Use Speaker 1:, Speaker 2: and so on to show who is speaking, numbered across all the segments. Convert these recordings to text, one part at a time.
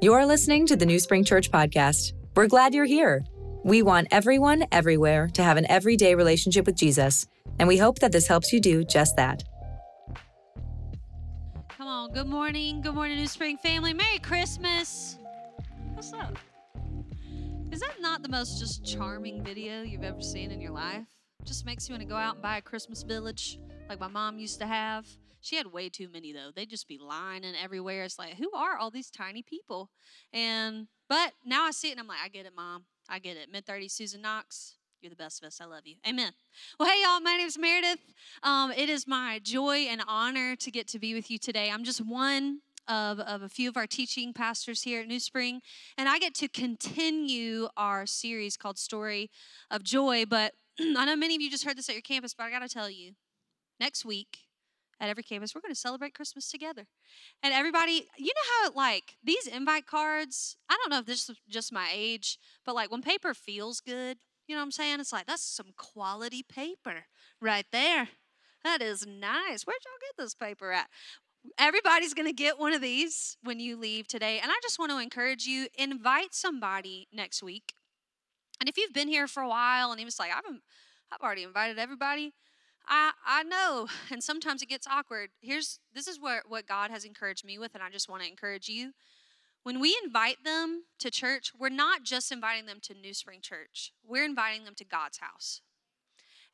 Speaker 1: You're listening to the New Spring Church podcast. We're glad you're here. We want everyone, everywhere to have an everyday relationship with Jesus, and we hope that this helps you do just that.
Speaker 2: Come on. Good morning. Good morning, New Spring family. Merry Christmas. What's up? Is that not the most just charming video you've ever seen in your life? Just makes you want to go out and buy a Christmas village like my mom used to have. She had way too many though. They'd just be lining everywhere. It's like, who are all these tiny people? And but now I see it and I'm like, I get it, mom. I get it. Mid 30 Susan Knox. You're the best of us. I love you. Amen. Well, hey, y'all. My name is Meredith. Um, it is my joy and honor to get to be with you today. I'm just one of, of a few of our teaching pastors here at New Spring, and I get to continue our series called Story of Joy. But I know many of you just heard this at your campus, but I got to tell you, next week at every campus, we're going to celebrate Christmas together. And everybody, you know how, like, these invite cards, I don't know if this is just my age, but like when paper feels good, you know what I'm saying? It's like, that's some quality paper right there. That is nice. Where'd y'all get this paper at? Everybody's going to get one of these when you leave today. And I just want to encourage you invite somebody next week. And if you've been here for a while and he was like, I've, I've already invited everybody, I, I know, and sometimes it gets awkward. Here's this is what, what God has encouraged me with, and I just want to encourage you. When we invite them to church, we're not just inviting them to New Spring Church, we're inviting them to God's house.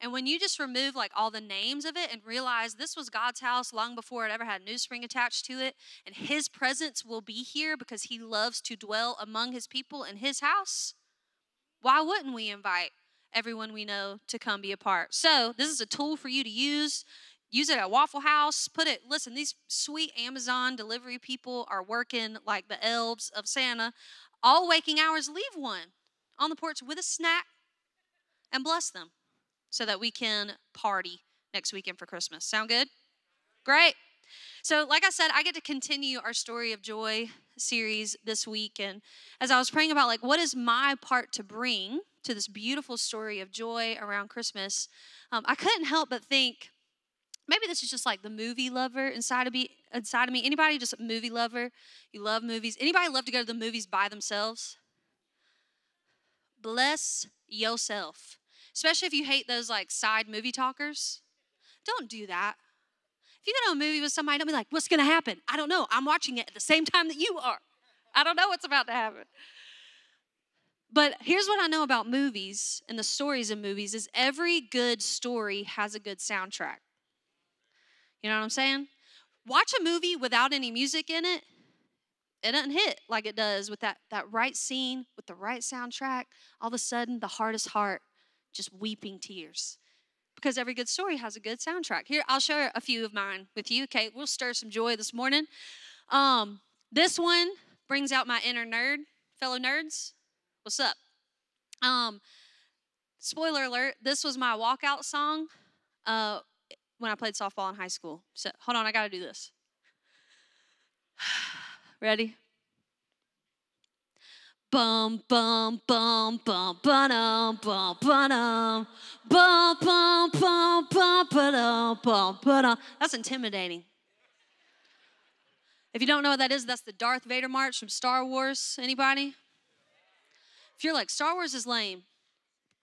Speaker 2: And when you just remove like all the names of it and realize this was God's house long before it ever had New Spring attached to it, and His presence will be here because He loves to dwell among His people in His house, why wouldn't we invite everyone we know to come be a part. So, this is a tool for you to use. Use it at Waffle House. Put it, listen, these sweet Amazon delivery people are working like the elves of Santa. All waking hours, leave one on the porch with a snack and bless them so that we can party next weekend for Christmas. Sound good? Great. So, like I said, I get to continue our story of joy series this week. And as I was praying about, like, what is my part to bring to this beautiful story of joy around Christmas, um, I couldn't help but think maybe this is just like the movie lover inside of me. Inside of me, anybody just a movie lover? You love movies. Anybody love to go to the movies by themselves? Bless yourself, especially if you hate those like side movie talkers. Don't do that. If you go to a movie with somebody, don't be like, "What's going to happen?" I don't know. I'm watching it at the same time that you are. I don't know what's about to happen. But here's what I know about movies and the stories in movies is every good story has a good soundtrack. You know what I'm saying? Watch a movie without any music in it, it doesn't hit like it does with that, that right scene, with the right soundtrack. All of a sudden, the hardest heart just weeping tears. Because every good story has a good soundtrack. Here, I'll share a few of mine with you. Okay, we'll stir some joy this morning. Um, this one brings out my inner nerd, fellow nerds. What's up? Um, spoiler alert, this was my walkout song uh, when I played softball in high school. So hold on, I gotta do this. Ready? Bum bum bum bum bum bum bum bum bum bum bum bum bum bum. That's intimidating. If you don't know what that is, that's the Darth Vader march from Star Wars. Anybody? If you're like, Star Wars is lame,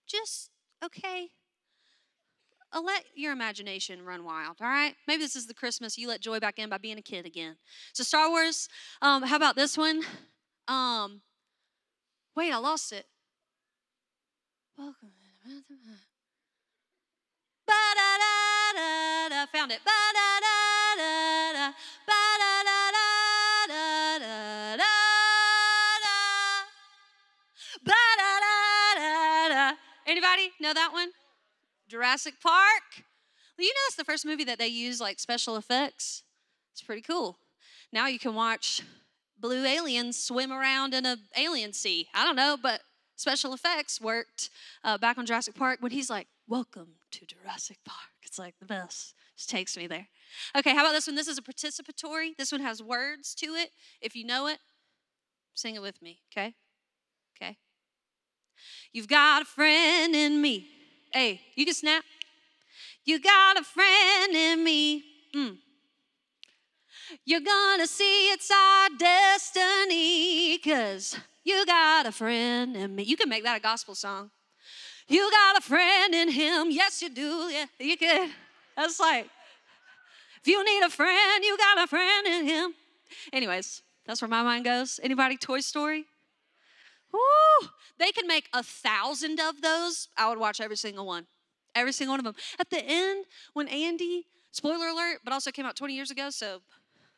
Speaker 2: just okay. I'll let your imagination run wild, all right? Maybe this is the Christmas you let joy back in by being a kid again. So, Star Wars, um, how about this one? Um, wait, I lost it. Welcome. Ba-da-da-da-da, found it. Ba-da-da-da-da, ba-da-da-da-da-da. Anybody know that one? Jurassic Park. Well, you know it's the first movie that they use like special effects. It's pretty cool. Now you can watch blue aliens swim around in a alien sea. I don't know, but special effects worked uh, back on Jurassic Park when he's like, "Welcome to Jurassic Park." It's like the best. Just takes me there. Okay, how about this one? This is a participatory. This one has words to it. If you know it, sing it with me. Okay. Okay. You've got a friend in me. Hey, you can snap. You got a friend in me. Mm. You're gonna see it's our destiny, cause you got a friend in me. You can make that a gospel song. You got a friend in him. Yes, you do. Yeah, you can. That's like, if you need a friend, you got a friend in him. Anyways, that's where my mind goes. Anybody Toy Story? Woo! They can make a thousand of those. I would watch every single one. Every single one of them. At the end, when Andy, spoiler alert, but also came out 20 years ago, so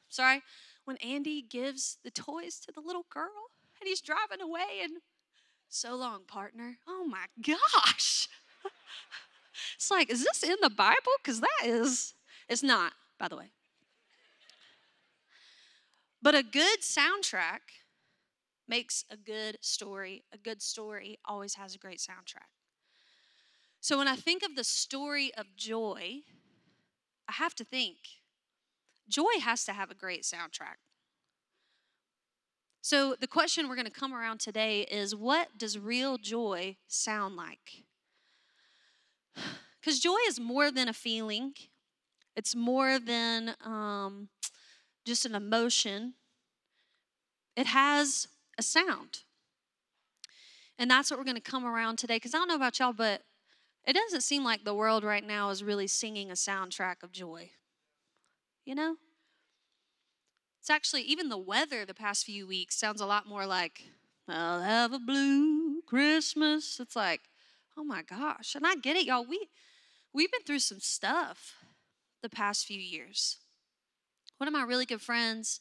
Speaker 2: sorry. When Andy gives the toys to the little girl and he's driving away and so long, partner. Oh my gosh. It's like, is this in the Bible? Because that is, it's not, by the way. But a good soundtrack makes a good story. A good story always has a great soundtrack. So when I think of the story of joy, I have to think joy has to have a great soundtrack. So the question we're going to come around today is what does real joy sound like? Because joy is more than a feeling, it's more than um, just an emotion. It has a sound. And that's what we're going to come around today. Because I don't know about y'all, but it doesn't seem like the world right now is really singing a soundtrack of joy. You know? It's actually, even the weather the past few weeks sounds a lot more like, I'll have a blue Christmas. It's like, oh my gosh. And I get it, y'all. We, we've been through some stuff the past few years. One of my really good friends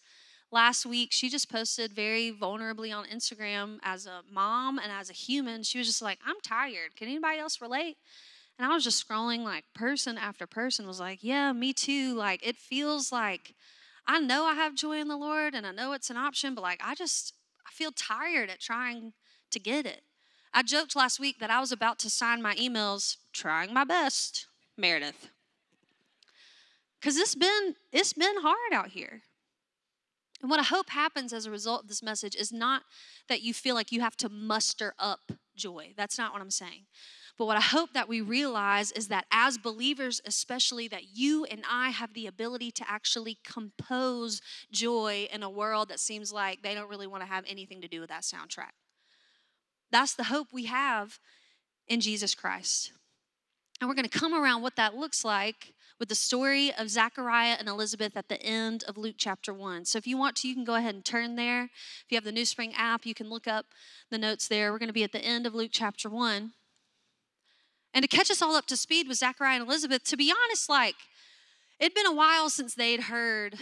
Speaker 2: last week, she just posted very vulnerably on Instagram as a mom and as a human. She was just like, I'm tired. Can anybody else relate? And I was just scrolling like person after person was like, Yeah, me too. Like, it feels like I know I have joy in the Lord and I know it's an option, but like, I just, I feel tired at trying to get it. I joked last week that I was about to sign my emails, trying my best, Meredith. Cause it's been it's been hard out here. And what I hope happens as a result of this message is not that you feel like you have to muster up joy. That's not what I'm saying. But what I hope that we realize is that as believers, especially, that you and I have the ability to actually compose joy in a world that seems like they don't really want to have anything to do with that soundtrack. That's the hope we have in Jesus Christ. And we're going to come around what that looks like with the story of Zachariah and Elizabeth at the end of Luke chapter 1. So if you want to, you can go ahead and turn there. If you have the New Spring app, you can look up the notes there. We're going to be at the end of Luke chapter 1. And to catch us all up to speed with Zachariah and Elizabeth, to be honest, like, it'd been a while since they'd heard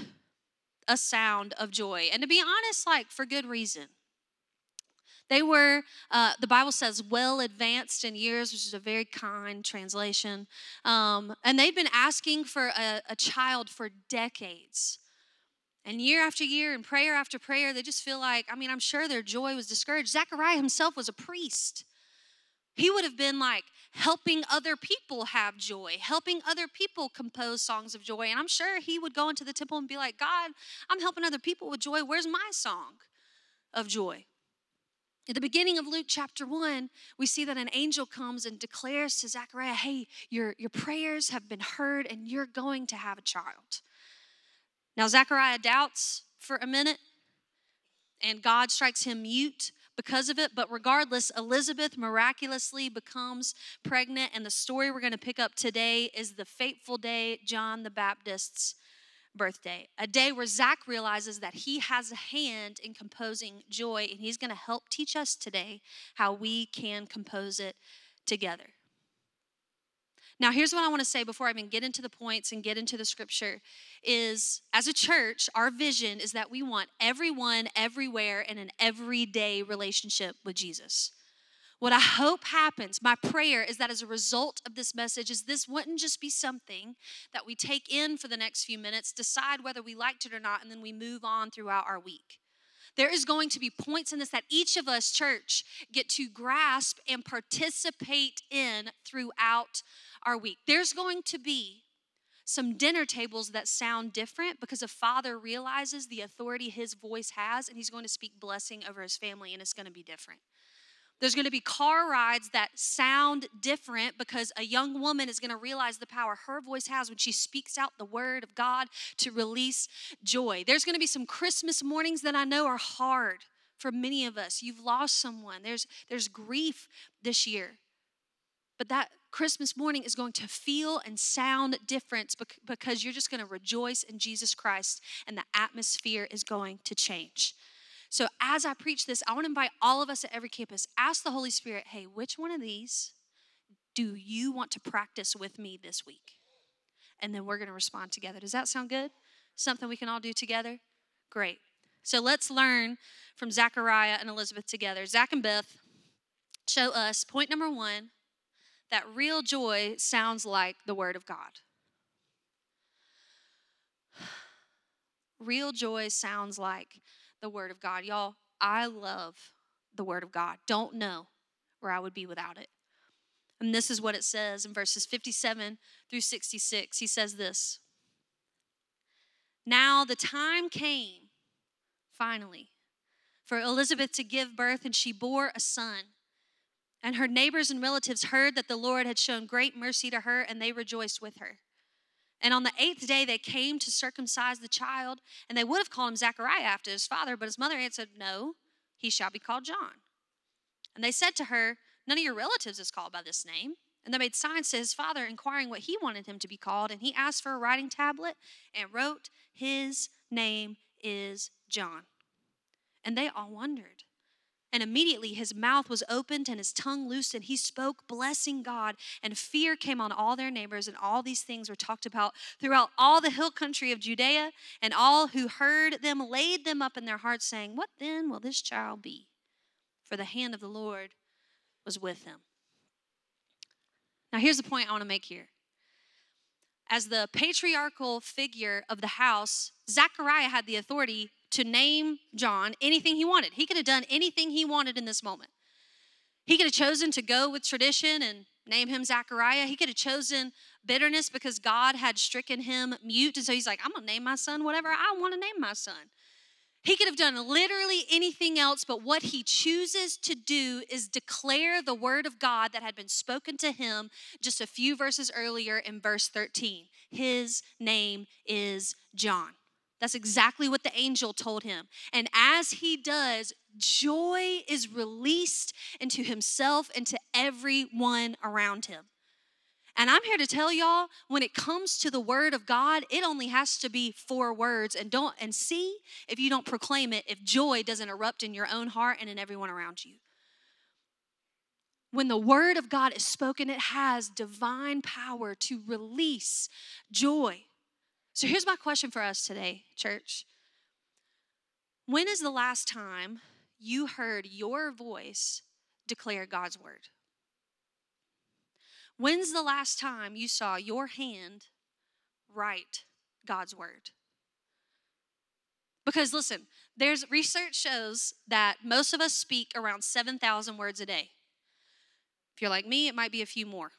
Speaker 2: a sound of joy. And to be honest, like, for good reason. They were, uh, the Bible says, well advanced in years, which is a very kind translation. Um, and they've been asking for a, a child for decades. And year after year and prayer after prayer, they just feel like, I mean, I'm sure their joy was discouraged. Zechariah himself was a priest. He would have been like helping other people have joy, helping other people compose songs of joy. And I'm sure he would go into the temple and be like, God, I'm helping other people with joy. Where's my song of joy? At the beginning of Luke chapter 1, we see that an angel comes and declares to Zechariah, Hey, your, your prayers have been heard and you're going to have a child. Now, Zechariah doubts for a minute, and God strikes him mute because of it. But regardless, Elizabeth miraculously becomes pregnant, and the story we're going to pick up today is the fateful day John the Baptist's birthday, a day where Zach realizes that he has a hand in composing joy, and he's going to help teach us today how we can compose it together. Now, here's what I want to say before I even get into the points and get into the scripture is as a church, our vision is that we want everyone everywhere in an everyday relationship with Jesus. What I hope happens, my prayer is that as a result of this message, is this wouldn't just be something that we take in for the next few minutes, decide whether we liked it or not, and then we move on throughout our week. There is going to be points in this that each of us, church, get to grasp and participate in throughout our week. There's going to be some dinner tables that sound different because a father realizes the authority his voice has and he's going to speak blessing over his family and it's going to be different. There's going to be car rides that sound different because a young woman is going to realize the power her voice has when she speaks out the word of God to release joy. There's going to be some Christmas mornings that I know are hard for many of us. You've lost someone. There's there's grief this year. But that Christmas morning is going to feel and sound different because you're just going to rejoice in Jesus Christ and the atmosphere is going to change. So, as I preach this, I want to invite all of us at every campus ask the Holy Spirit, hey, which one of these do you want to practice with me this week? And then we're going to respond together. Does that sound good? Something we can all do together? Great. So, let's learn from Zachariah and Elizabeth together. Zach and Beth show us point number one that real joy sounds like the Word of God. Real joy sounds like the Word of God. Y'all, I love the Word of God. Don't know where I would be without it. And this is what it says in verses 57 through 66. He says this Now the time came, finally, for Elizabeth to give birth, and she bore a son. And her neighbors and relatives heard that the Lord had shown great mercy to her, and they rejoiced with her. And on the eighth day, they came to circumcise the child, and they would have called him Zachariah after his father, but his mother answered, No, he shall be called John. And they said to her, None of your relatives is called by this name. And they made signs to his father, inquiring what he wanted him to be called. And he asked for a writing tablet and wrote, His name is John. And they all wondered. And immediately his mouth was opened and his tongue loosed, and he spoke, blessing God. And fear came on all their neighbors, and all these things were talked about throughout all the hill country of Judea. And all who heard them laid them up in their hearts, saying, What then will this child be? For the hand of the Lord was with him. Now, here's the point I want to make here. As the patriarchal figure of the house, Zechariah had the authority to name John anything he wanted. He could have done anything he wanted in this moment. He could have chosen to go with tradition and name him Zachariah. He could have chosen bitterness because God had stricken him mute. And so he's like, I'm going to name my son whatever I want to name my son. He could have done literally anything else, but what he chooses to do is declare the word of God that had been spoken to him just a few verses earlier in verse 13. His name is John. That's exactly what the angel told him. And as he does, joy is released into himself and to everyone around him. And I'm here to tell y'all when it comes to the word of God, it only has to be four words and don't and see if you don't proclaim it if joy doesn't erupt in your own heart and in everyone around you. When the word of God is spoken, it has divine power to release joy. So here's my question for us today, church. When is the last time you heard your voice declare God's word? When's the last time you saw your hand write God's word? Because listen, there's research shows that most of us speak around 7,000 words a day. If you're like me, it might be a few more.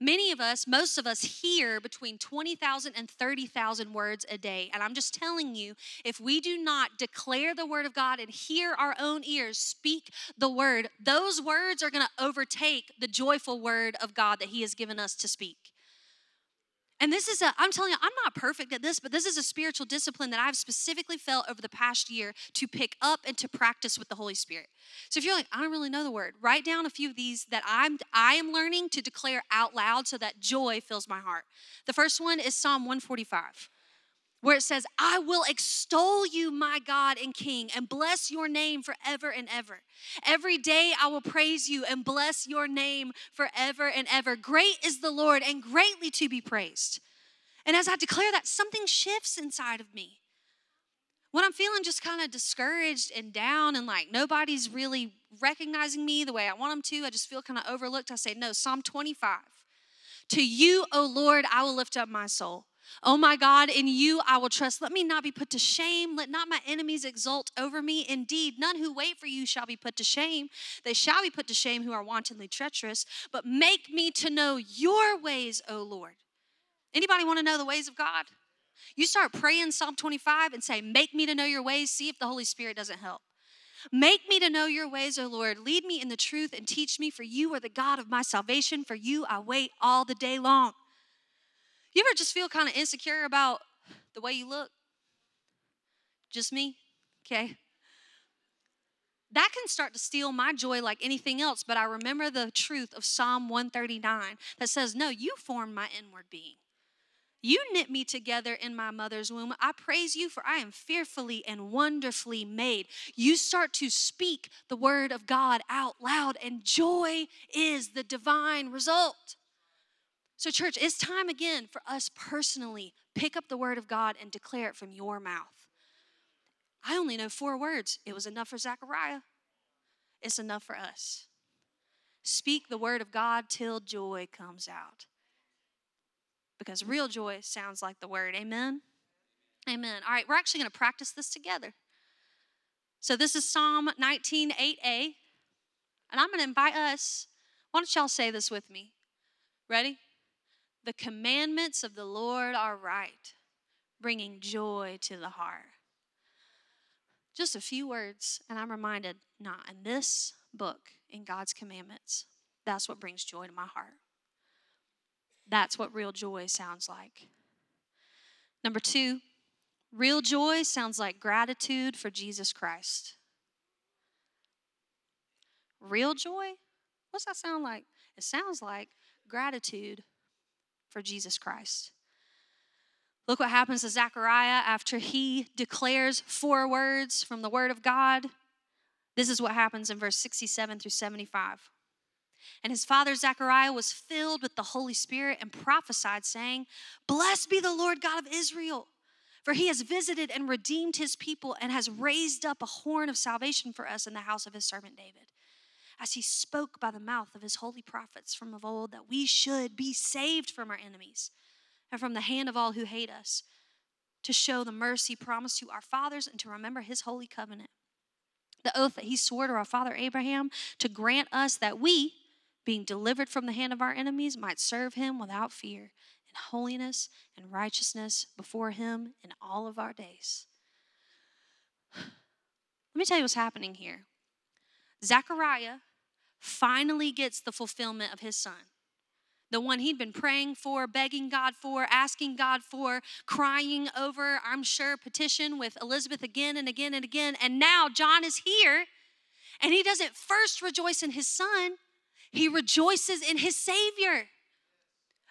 Speaker 2: Many of us, most of us, hear between 20,000 and 30,000 words a day. And I'm just telling you, if we do not declare the word of God and hear our own ears speak the word, those words are going to overtake the joyful word of God that He has given us to speak. And this is a, I'm telling you, I'm not perfect at this, but this is a spiritual discipline that I've specifically felt over the past year to pick up and to practice with the Holy Spirit. So if you're like, I don't really know the word, write down a few of these that I'm I am learning to declare out loud so that joy fills my heart. The first one is Psalm 145 where it says, I will extol you, my God and King, and bless your name forever and ever. Every day I will praise you and bless your name forever and ever. Great is the Lord and greatly to be praised. And as I declare that, something shifts inside of me. When I'm feeling just kind of discouraged and down and like nobody's really recognizing me the way I want them to, I just feel kind of overlooked. I say, No, Psalm 25. To you, O Lord, I will lift up my soul. Oh my God, in you I will trust. Let me not be put to shame. Let not my enemies exult over me. Indeed, none who wait for you shall be put to shame. They shall be put to shame who are wantonly treacherous. But make me to know your ways, O Lord. Anybody want to know the ways of God? You start praying Psalm 25 and say, Make me to know your ways. See if the Holy Spirit doesn't help. Make me to know your ways, O Lord. Lead me in the truth and teach me, for you are the God of my salvation. For you I wait all the day long. You ever just feel kind of insecure about the way you look? Just me? Okay. That can start to steal my joy like anything else, but I remember the truth of Psalm 139 that says, No, you formed my inward being. You knit me together in my mother's womb. I praise you, for I am fearfully and wonderfully made. You start to speak the word of God out loud, and joy is the divine result. So, church, it's time again for us personally pick up the word of God and declare it from your mouth. I only know four words. It was enough for Zechariah. It's enough for us. Speak the word of God till joy comes out because real joy sounds like the word. Amen? Amen. All right, we're actually going to practice this together. So this is Psalm 19, 8a. And I'm going to invite us, why don't y'all say this with me? Ready? The commandments of the Lord are right, bringing joy to the heart. Just a few words, and I'm reminded, not in this book, in God's commandments. That's what brings joy to my heart. That's what real joy sounds like. Number two, real joy sounds like gratitude for Jesus Christ. Real joy? What's that sound like? It sounds like gratitude for Jesus Christ. Look what happens to Zechariah after he declares four words from the Word of God. This is what happens in verse 67 through 75. And his father Zechariah was filled with the Holy Spirit and prophesied, saying, Blessed be the Lord God of Israel, for he has visited and redeemed his people and has raised up a horn of salvation for us in the house of his servant David. As he spoke by the mouth of his holy prophets from of old, that we should be saved from our enemies and from the hand of all who hate us, to show the mercy promised to our fathers and to remember his holy covenant. The oath that he swore to our father Abraham to grant us that we, being delivered from the hand of our enemies, might serve him without fear in holiness and righteousness before him in all of our days. Let me tell you what's happening here. Zechariah finally gets the fulfillment of his son. The one he'd been praying for, begging God for, asking God for, crying over, I'm sure, petition with Elizabeth again and again and again. And now John is here, and he doesn't first rejoice in his son, he rejoices in his Savior.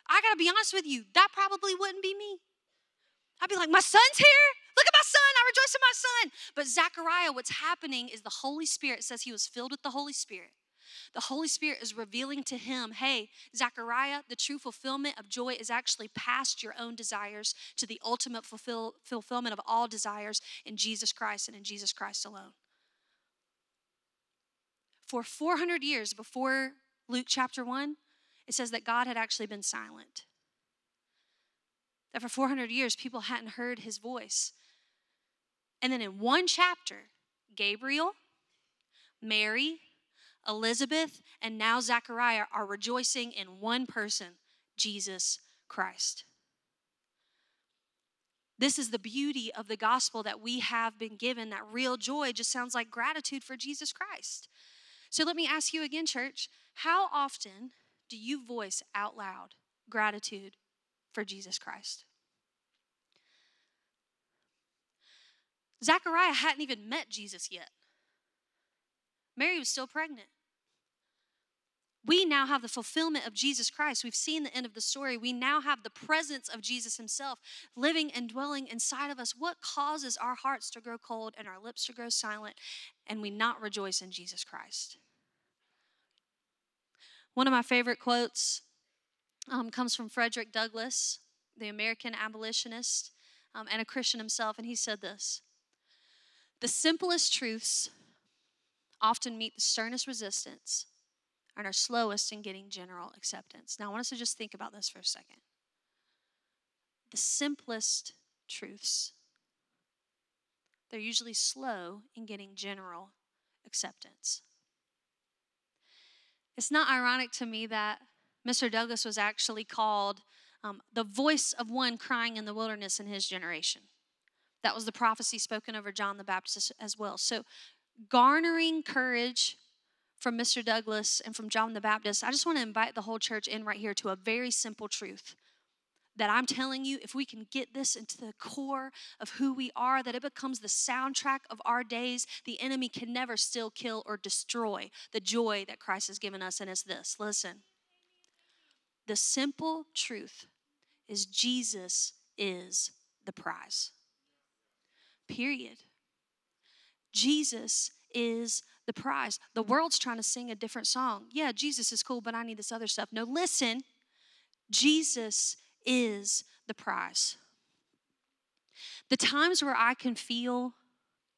Speaker 2: I gotta be honest with you, that probably wouldn't be me. I'd be like, My son's here. Look at my son. I rejoice in my son. But Zechariah, what's happening is the Holy Spirit says he was filled with the Holy Spirit. The Holy Spirit is revealing to him, hey, Zechariah, the true fulfillment of joy is actually past your own desires to the ultimate fulfill, fulfillment of all desires in Jesus Christ and in Jesus Christ alone. For 400 years before Luke chapter 1, it says that God had actually been silent. That for 400 years, people hadn't heard his voice. And then in one chapter, Gabriel, Mary, Elizabeth, and now Zechariah are rejoicing in one person, Jesus Christ. This is the beauty of the gospel that we have been given. That real joy just sounds like gratitude for Jesus Christ. So let me ask you again, church how often do you voice out loud gratitude for Jesus Christ? Zechariah hadn't even met Jesus yet. Mary was still pregnant. We now have the fulfillment of Jesus Christ. We've seen the end of the story. We now have the presence of Jesus Himself living and dwelling inside of us. What causes our hearts to grow cold and our lips to grow silent and we not rejoice in Jesus Christ? One of my favorite quotes um, comes from Frederick Douglass, the American abolitionist um, and a Christian himself, and he said this The simplest truths often meet the sternest resistance and are slowest in getting general acceptance. Now, I want us to just think about this for a second. The simplest truths, they're usually slow in getting general acceptance. It's not ironic to me that Mr. Douglass was actually called um, the voice of one crying in the wilderness in his generation. That was the prophecy spoken over John the Baptist as well. So, garnering courage from Mr. Douglass and from John the Baptist, I just want to invite the whole church in right here to a very simple truth that I'm telling you, if we can get this into the core of who we are, that it becomes the soundtrack of our days, the enemy can never still kill or destroy the joy that Christ has given us. And it's this listen, the simple truth is Jesus is the prize. Period. Jesus is the prize. The world's trying to sing a different song. Yeah, Jesus is cool, but I need this other stuff. No, listen, Jesus is the prize. The times where I can feel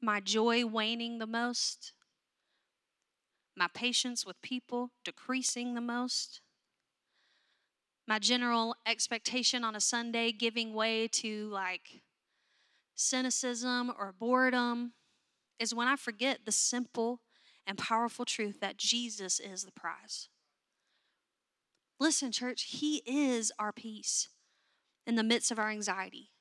Speaker 2: my joy waning the most, my patience with people decreasing the most, my general expectation on a Sunday giving way to like cynicism or boredom is when I forget the simple and powerful truth that Jesus is the prize. Listen, church, He is our peace in the midst of our anxiety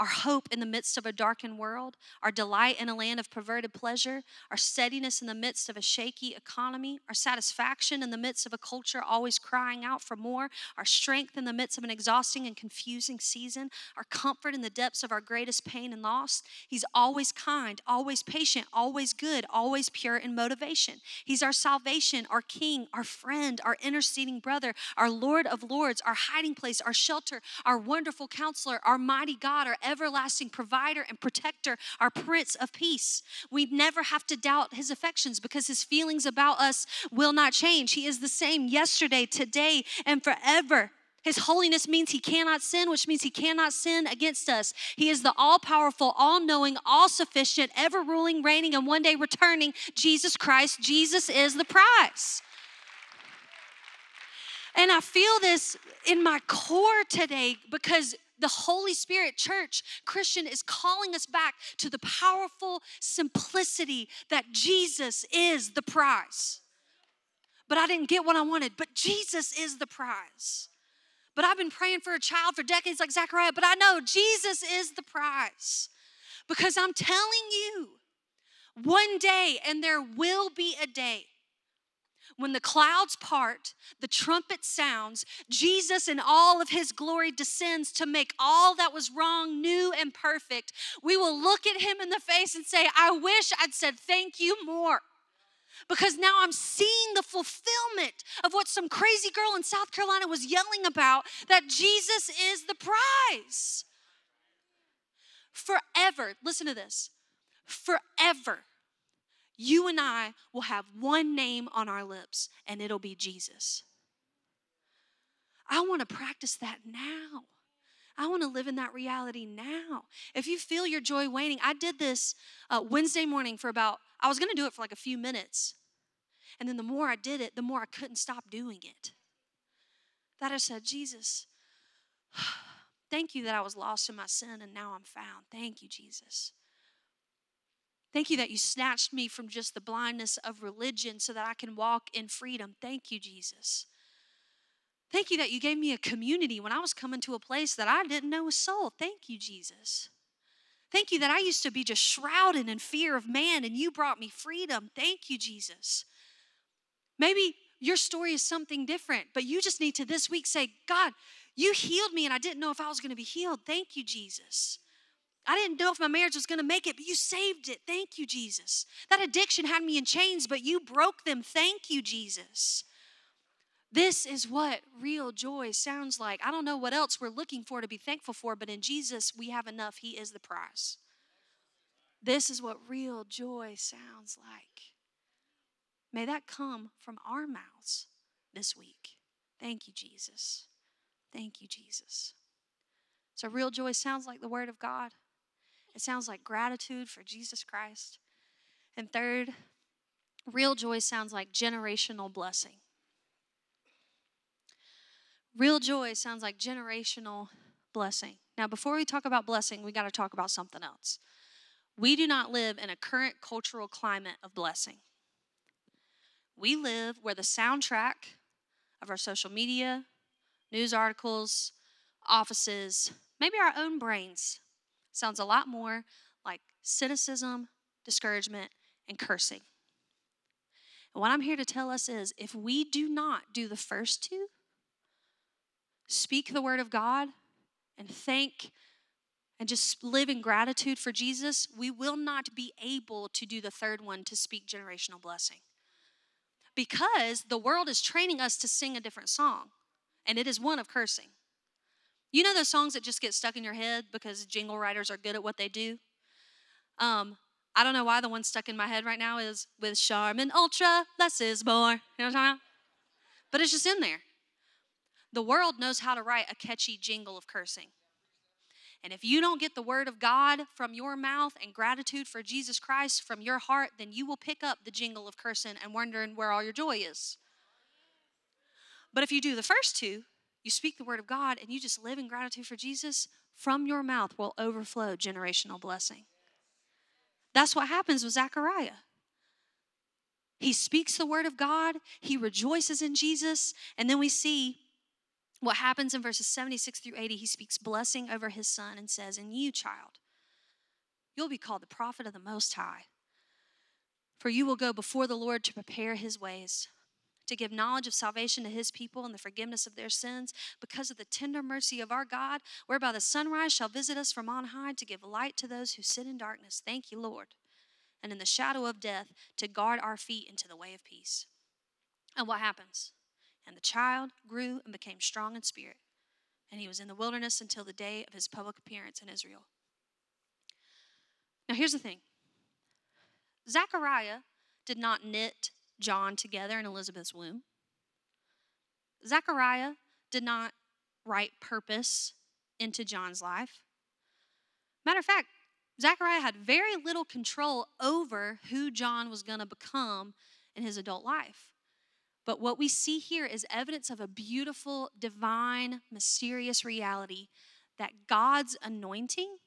Speaker 2: our hope in the midst of a darkened world, our delight in a land of perverted pleasure, our steadiness in the midst of a shaky economy, our satisfaction in the midst of a culture always crying out for more, our strength in the midst of an exhausting and confusing season, our comfort in the depths of our greatest pain and loss. He's always kind, always patient, always good, always pure in motivation. He's our salvation, our king, our friend, our interceding brother, our Lord of lords, our hiding place, our shelter, our wonderful counselor, our mighty God, our everlasting provider and protector, our Prince of Peace. We never have to doubt his affections because his feelings about us will not change. He is the same yesterday, today, and forever. His holiness means he cannot sin, which means he cannot sin against us. He is the all powerful, all knowing, all sufficient, ever ruling, reigning, and one day returning Jesus Christ. Jesus is the prize. And I feel this in my core today because the Holy Spirit church, Christian, is calling us back to the powerful simplicity that Jesus is the prize. But I didn't get what I wanted, but Jesus is the prize. But I've been praying for a child for decades like Zechariah, but I know Jesus is the prize. Because I'm telling you, one day, and there will be a day when the clouds part, the trumpet sounds, Jesus in all of his glory descends to make all that was wrong new and perfect, we will look at him in the face and say, I wish I'd said thank you more. Because now I'm seeing the fulfillment of what some crazy girl in South Carolina was yelling about that Jesus is the prize. Forever, listen to this. Forever you and I will have one name on our lips, and it'll be Jesus. I want to practice that now. I want to live in that reality now. If you feel your joy waning, I did this uh, Wednesday morning for about, I was going to do it for like a few minutes. And then the more I did it, the more I couldn't stop doing it. That I said, Jesus, thank you that I was lost in my sin and now I'm found. Thank you, Jesus. Thank you that you snatched me from just the blindness of religion so that I can walk in freedom. Thank you, Jesus. Thank you that you gave me a community when I was coming to a place that I didn't know a soul. Thank you, Jesus. Thank you that I used to be just shrouded in fear of man and you brought me freedom. Thank you, Jesus. Maybe your story is something different, but you just need to this week say, God, you healed me and I didn't know if I was going to be healed. Thank you, Jesus. I didn't know if my marriage was going to make it, but you saved it. Thank you, Jesus. That addiction had me in chains, but you broke them. Thank you, Jesus. This is what real joy sounds like. I don't know what else we're looking for to be thankful for, but in Jesus, we have enough. He is the prize. This is what real joy sounds like. May that come from our mouths this week. Thank you, Jesus. Thank you, Jesus. So, real joy sounds like the Word of God. It sounds like gratitude for Jesus Christ. And third, real joy sounds like generational blessing. Real joy sounds like generational blessing. Now, before we talk about blessing, we got to talk about something else. We do not live in a current cultural climate of blessing. We live where the soundtrack of our social media, news articles, offices, maybe our own brains sounds a lot more like cynicism, discouragement, and cursing. And what I'm here to tell us is if we do not do the first two, speak the word of God and thank and just live in gratitude for Jesus, we will not be able to do the third one to speak generational blessing. Because the world is training us to sing a different song, and it is one of cursing. You know those songs that just get stuck in your head because jingle writers are good at what they do? Um, I don't know why the one stuck in my head right now is with Charmin Ultra, less is more. You know what I'm talking about? But it's just in there. The world knows how to write a catchy jingle of cursing. And if you don't get the word of God from your mouth and gratitude for Jesus Christ from your heart, then you will pick up the jingle of cursing and wondering where all your joy is. But if you do the first two, you speak the word of God and you just live in gratitude for Jesus, from your mouth will overflow generational blessing. That's what happens with Zechariah. He speaks the word of God, he rejoices in Jesus, and then we see what happens in verses 76 through 80. He speaks blessing over his son and says, And you, child, you'll be called the prophet of the Most High, for you will go before the Lord to prepare his ways to give knowledge of salvation to his people and the forgiveness of their sins, because of the tender mercy of our God, whereby the sunrise shall visit us from on high to give light to those who sit in darkness. Thank you, Lord. And in the shadow of death, to guard our feet into the way of peace. And what happens? And the child grew and became strong in spirit, and he was in the wilderness until the day of his public appearance in Israel. Now, here's the thing Zechariah did not knit John together in Elizabeth's womb. Zechariah did not write purpose into John's life. Matter of fact, Zechariah had very little control over who John was going to become in his adult life. But what we see here is evidence of a beautiful, divine, mysterious reality that God's anointing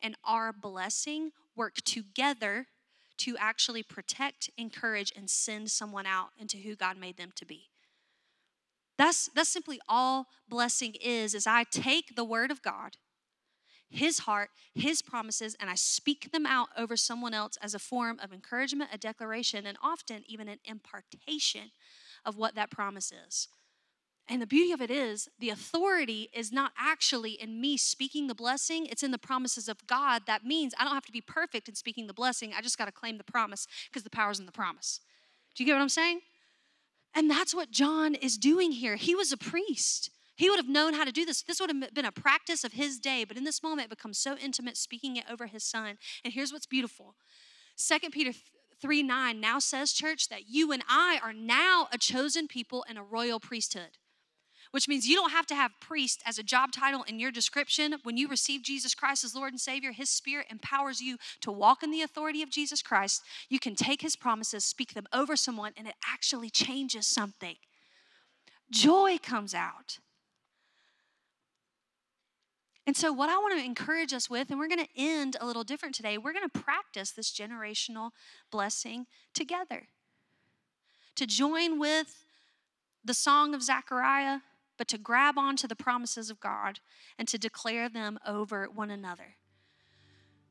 Speaker 2: and our blessing work together to actually protect, encourage, and send someone out into who God made them to be. That's, that's simply all blessing is, is I take the word of God, his heart, his promises, and I speak them out over someone else as a form of encouragement, a declaration, and often even an impartation of what that promise is. And the beauty of it is, the authority is not actually in me speaking the blessing, it's in the promises of God. That means I don't have to be perfect in speaking the blessing. I just got to claim the promise because the power's in the promise. Do you get what I'm saying? And that's what John is doing here. He was a priest. He would have known how to do this. This would have been a practice of his day, but in this moment, it becomes so intimate speaking it over his son. And here's what's beautiful Second Peter 3 9 now says, church, that you and I are now a chosen people and a royal priesthood which means you don't have to have priest as a job title in your description. When you receive Jesus Christ as Lord and Savior, His Spirit empowers you to walk in the authority of Jesus Christ. You can take His promises, speak them over someone, and it actually changes something. Joy comes out. And so, what I want to encourage us with, and we're going to end a little different today, we're going to practice this generational blessing together. To join with the song of Zechariah, but to grab onto the promises of God and to declare them over one another.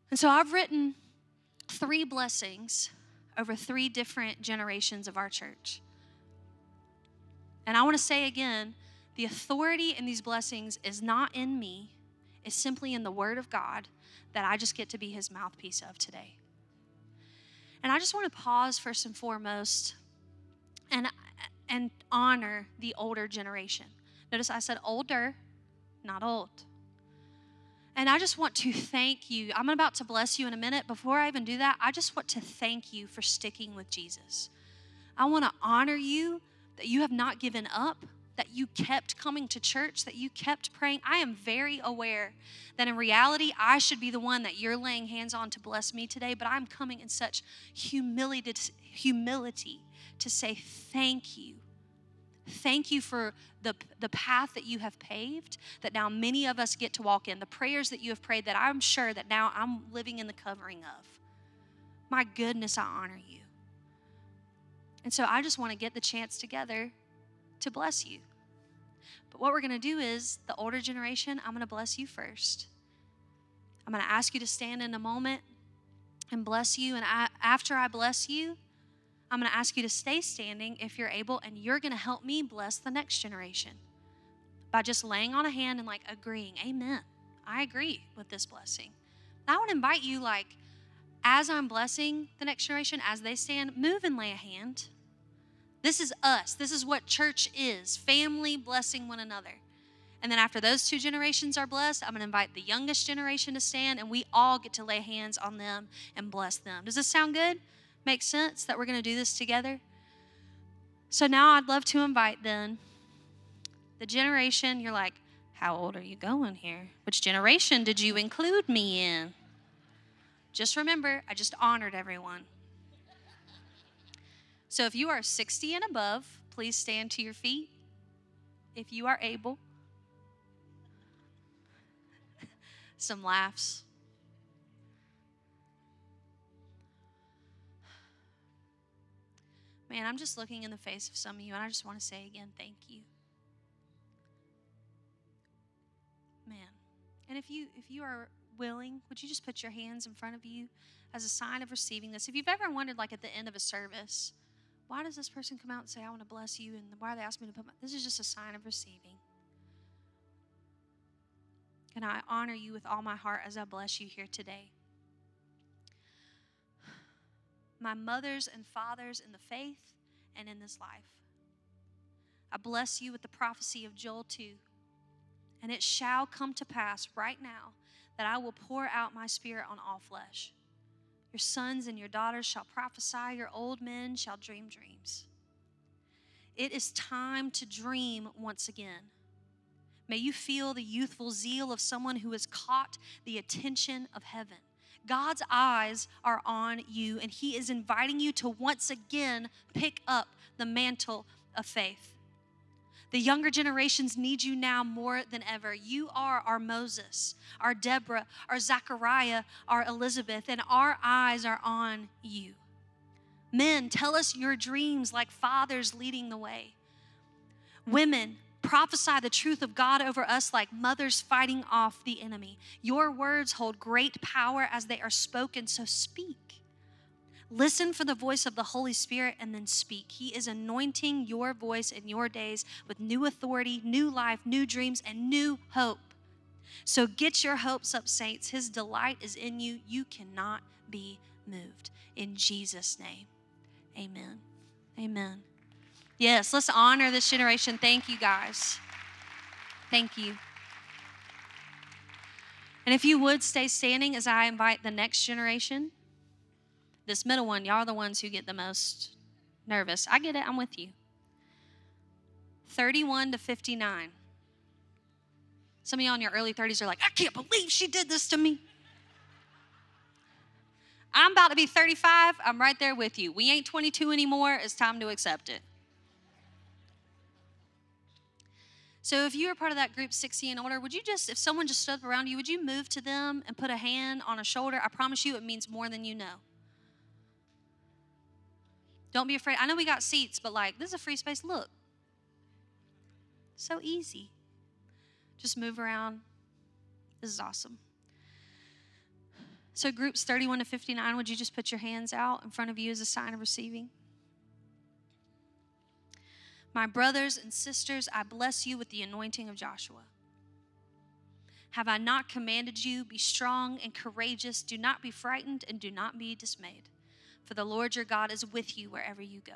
Speaker 2: And so I've written three blessings over three different generations of our church. And I want to say again the authority in these blessings is not in me, it's simply in the Word of God that I just get to be His mouthpiece of today. And I just want to pause first and foremost and, and honor the older generation. Notice I said older, not old. And I just want to thank you. I'm about to bless you in a minute. Before I even do that, I just want to thank you for sticking with Jesus. I want to honor you that you have not given up, that you kept coming to church, that you kept praying. I am very aware that in reality, I should be the one that you're laying hands on to bless me today, but I'm coming in such humility, humility to say thank you Thank you for the, the path that you have paved, that now many of us get to walk in, the prayers that you have prayed that I'm sure that now I'm living in the covering of. My goodness, I honor you. And so I just want to get the chance together to bless you. But what we're going to do is the older generation, I'm going to bless you first. I'm going to ask you to stand in a moment. and bless you. And I, after I bless you, I'm going to ask you to stay standing if you're able, and you're going to help me bless the next generation by just laying on a hand and like agreeing, Amen. I agree with this blessing. I would invite you, like, as I'm blessing the next generation, as they stand, move and lay a hand. This is us. This is what church is family blessing one another. And then after those two generations are blessed, I'm going to invite the youngest generation to stand, and we all get to lay hands on them and bless them. Does this sound good? Make sense that we're going to do this together? So now I'd love to invite then the generation, you're like, how old are you going here? Which generation did you include me in? Just remember, I just honored everyone. So if you are 60 and above, please stand to your feet if you are able. Some laughs. Man, I'm just looking in the face of some of you, and I just want to say again, thank you. Man. And if you if you are willing, would you just put your hands in front of you as a sign of receiving this? If you've ever wondered, like at the end of a service, why does this person come out and say, I want to bless you? And why do they ask me to put my. This is just a sign of receiving. And I honor you with all my heart as I bless you here today. My mothers and fathers in the faith and in this life. I bless you with the prophecy of Joel 2. And it shall come to pass right now that I will pour out my spirit on all flesh. Your sons and your daughters shall prophesy, your old men shall dream dreams. It is time to dream once again. May you feel the youthful zeal of someone who has caught the attention of heaven. God's eyes are on you, and He is inviting you to once again pick up the mantle of faith. The younger generations need you now more than ever. You are our Moses, our Deborah, our Zachariah, our Elizabeth, and our eyes are on you. Men, tell us your dreams like fathers leading the way. Women, prophesy the truth of God over us like mothers fighting off the enemy. Your words hold great power as they are spoken, so speak. Listen for the voice of the Holy Spirit and then speak. He is anointing your voice in your days with new authority, new life, new dreams, and new hope. So get your hopes up, saints. His delight is in you. You cannot be moved. In Jesus' name, amen. Amen. Yes, let's honor this generation. Thank you, guys. Thank you. And if you would stay standing as I invite the next generation. This middle one, y'all are the ones who get the most nervous. I get it, I'm with you. 31 to 59. Some of y'all in your early 30s are like, I can't believe she did this to me. I'm about to be 35. I'm right there with you. We ain't 22 anymore. It's time to accept it. So if you are part of that group 60 and older, would you just, if someone just stood up around you, would you move to them and put a hand on a shoulder? I promise you it means more than you know. Don't be afraid. I know we got seats, but like, this is a free space. Look. So easy. Just move around. This is awesome. So, groups 31 to 59, would you just put your hands out in front of you as a sign of receiving? My brothers and sisters, I bless you with the anointing of Joshua. Have I not commanded you? Be strong and courageous. Do not be frightened and do not be dismayed for the Lord your God is with you wherever you go.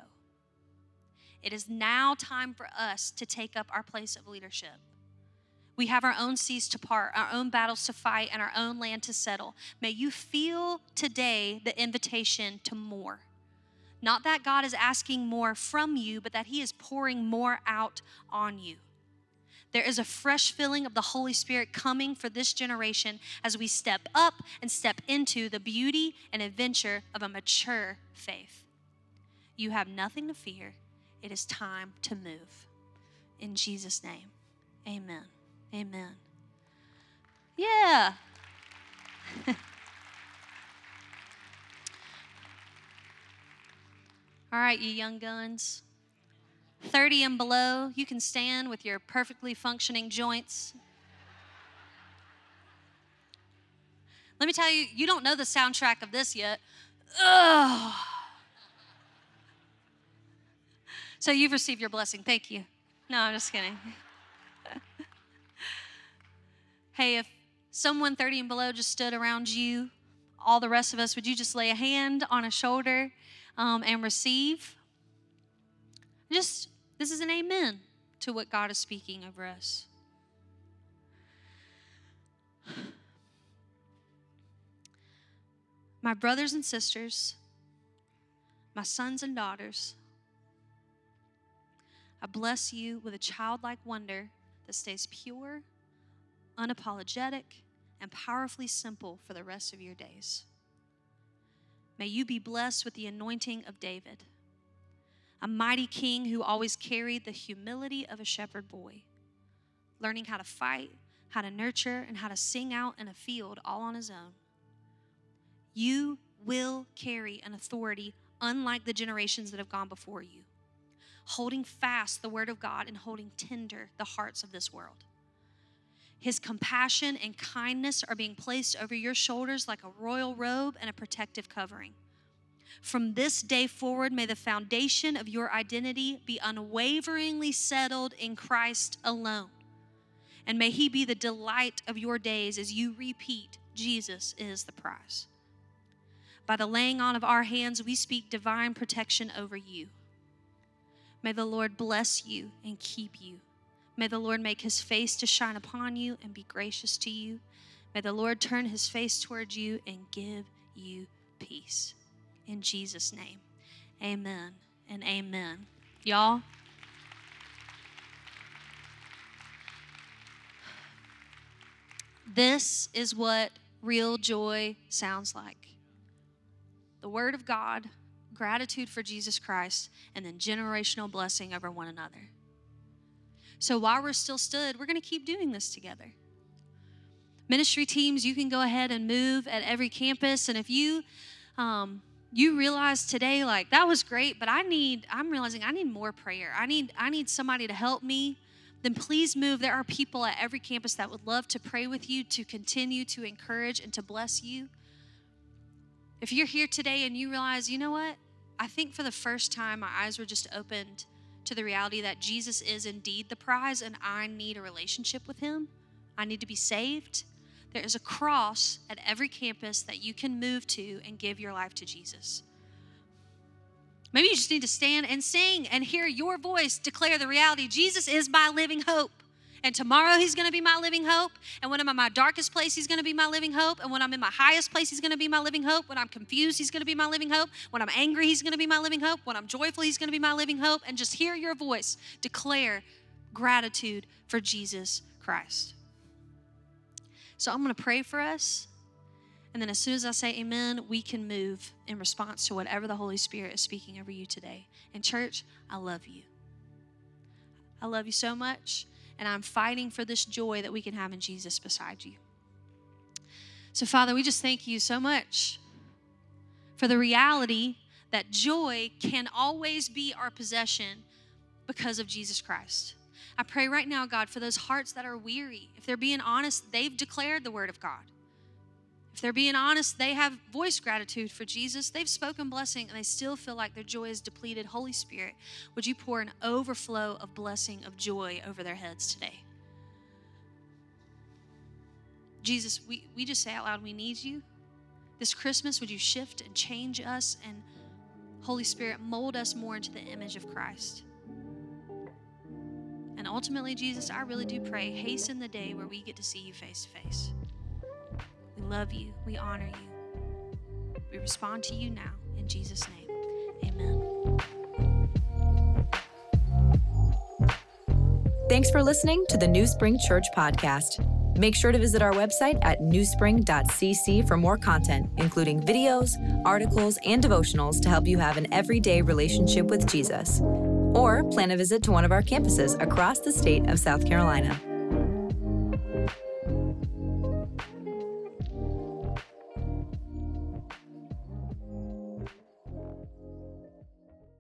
Speaker 2: It is now time for us to take up our place of leadership. We have our own seas to part, our own battles to fight, and our own land to settle. May you feel today the invitation to more. Not that God is asking more from you, but that He is pouring more out on you. There is a fresh filling of the Holy Spirit coming for this generation as we step up and step into the beauty and adventure of a mature faith. You have nothing to fear. It is time to move. In Jesus' name, amen. Amen. Yeah. All right, you young guns. 30 and below, you can stand with your perfectly functioning joints. Let me tell you, you don't know the soundtrack of this yet. Ugh. So you've received your blessing. Thank you. No, I'm just kidding. hey, if someone 30 and below just stood around you, all the rest of us, would you just lay a hand on a shoulder um, and receive? Just, this is an amen to what God is speaking over us. My brothers and sisters, my sons and daughters, I bless you with a childlike wonder that stays pure, unapologetic, and powerfully simple for the rest of your days. May you be blessed with the anointing of David, a mighty king who always carried the humility of a shepherd boy, learning how to fight, how to nurture, and how to sing out in a field all on his own. You will carry an authority unlike the generations that have gone before you, holding fast the word of God and holding tender the hearts of this world. His compassion and kindness are being placed over your shoulders like a royal robe and a protective covering. From this day forward, may the foundation of your identity be unwaveringly settled in Christ alone. And may He be the delight of your days as you repeat, Jesus is the prize. By the laying on of our hands, we speak divine protection over you. May the Lord bless you and keep you. May the Lord make his face to shine upon you and be gracious to you. May the Lord turn his face towards you and give you peace. In Jesus' name, amen and amen. Y'all, this is what real joy sounds like the Word of God, gratitude for Jesus Christ, and then generational blessing over one another. So while we're still stood, we're going to keep doing this together. Ministry teams, you can go ahead and move at every campus. And if you, um, you realize today like that was great but i need i'm realizing i need more prayer i need i need somebody to help me then please move there are people at every campus that would love to pray with you to continue to encourage and to bless you if you're here today and you realize, you know what? I think for the first time, my eyes were just opened to the reality that Jesus is indeed the prize and I need a relationship with Him. I need to be saved. There is a cross at every campus that you can move to and give your life to Jesus. Maybe you just need to stand and sing and hear your voice declare the reality Jesus is my living hope. And tomorrow he's going to be my living hope. And when I'm in my darkest place, he's going to be my living hope. And when I'm in my highest place, he's going to be my living hope. When I'm confused, he's going to be my living hope. When I'm angry, he's going to be my living hope. When I'm joyful, he's going to be my living hope. And just hear your voice declare gratitude for Jesus Christ. So I'm going to pray for us. And then as soon as I say amen, we can move in response to whatever the Holy Spirit is speaking over you today. And church, I love you. I love you so much and I'm fighting for this joy that we can have in Jesus beside you. So, Father, we just thank you so much for the reality that joy can always be our possession because of Jesus Christ. I pray right now, God, for those hearts that are weary. If they're being honest, they've declared the word of God. If they're being honest, they have voiced gratitude for Jesus. They've spoken blessing and they still feel like their joy is depleted. Holy Spirit, would you pour an overflow of blessing, of joy over their heads today? Jesus, we, we just say out loud, we need you. This Christmas, would you shift and change us and Holy Spirit, mold us more into the image of Christ? And ultimately, Jesus, I really do pray, hasten the day where we get to see you face to face. We love you. We honor you. We respond to you now. In Jesus' name, amen.
Speaker 1: Thanks for listening to the NewSpring Church podcast. Make sure to visit our website at newspring.cc for more content, including videos, articles, and devotionals to help you have an everyday relationship with Jesus. Or plan a visit to one of our campuses across the state of South Carolina.